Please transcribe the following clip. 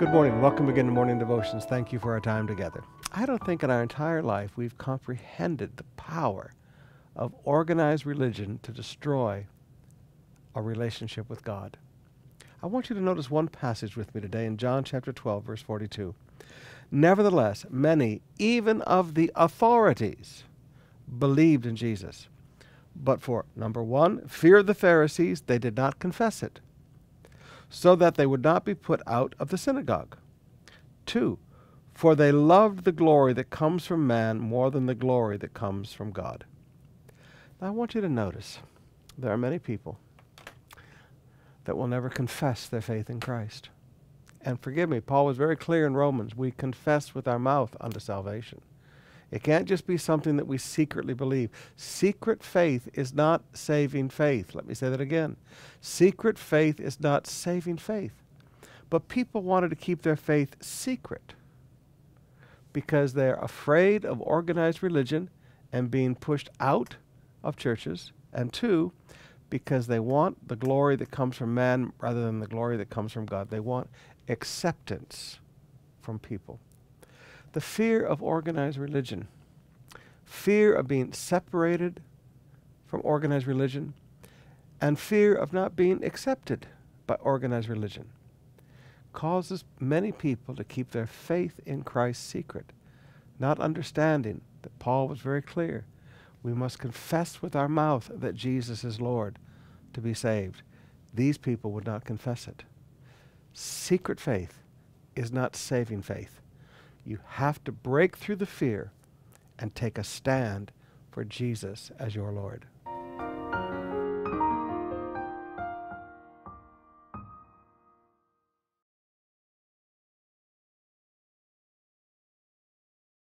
Good morning. Welcome again to Morning Devotions. Thank you for our time together. I don't think in our entire life we've comprehended the power of organized religion to destroy our relationship with God. I want you to notice one passage with me today in John chapter 12, verse 42. Nevertheless, many, even of the authorities, believed in Jesus. But for, number one, fear of the Pharisees, they did not confess it so that they would not be put out of the synagogue. Two, for they loved the glory that comes from man more than the glory that comes from God. Now, I want you to notice there are many people that will never confess their faith in Christ. And forgive me, Paul was very clear in Romans we confess with our mouth unto salvation. It can't just be something that we secretly believe. Secret faith is not saving faith. Let me say that again. Secret faith is not saving faith. But people wanted to keep their faith secret because they're afraid of organized religion and being pushed out of churches. And two, because they want the glory that comes from man rather than the glory that comes from God. They want acceptance from people the fear of organized religion, fear of being separated from organized religion, and fear of not being accepted by organized religion causes many people to keep their faith in Christ secret, not understanding that Paul was very clear. We must confess with our mouth that Jesus is Lord to be saved. These people would not confess it. Secret faith is not saving faith. You have to break through the fear and take a stand for Jesus as your Lord.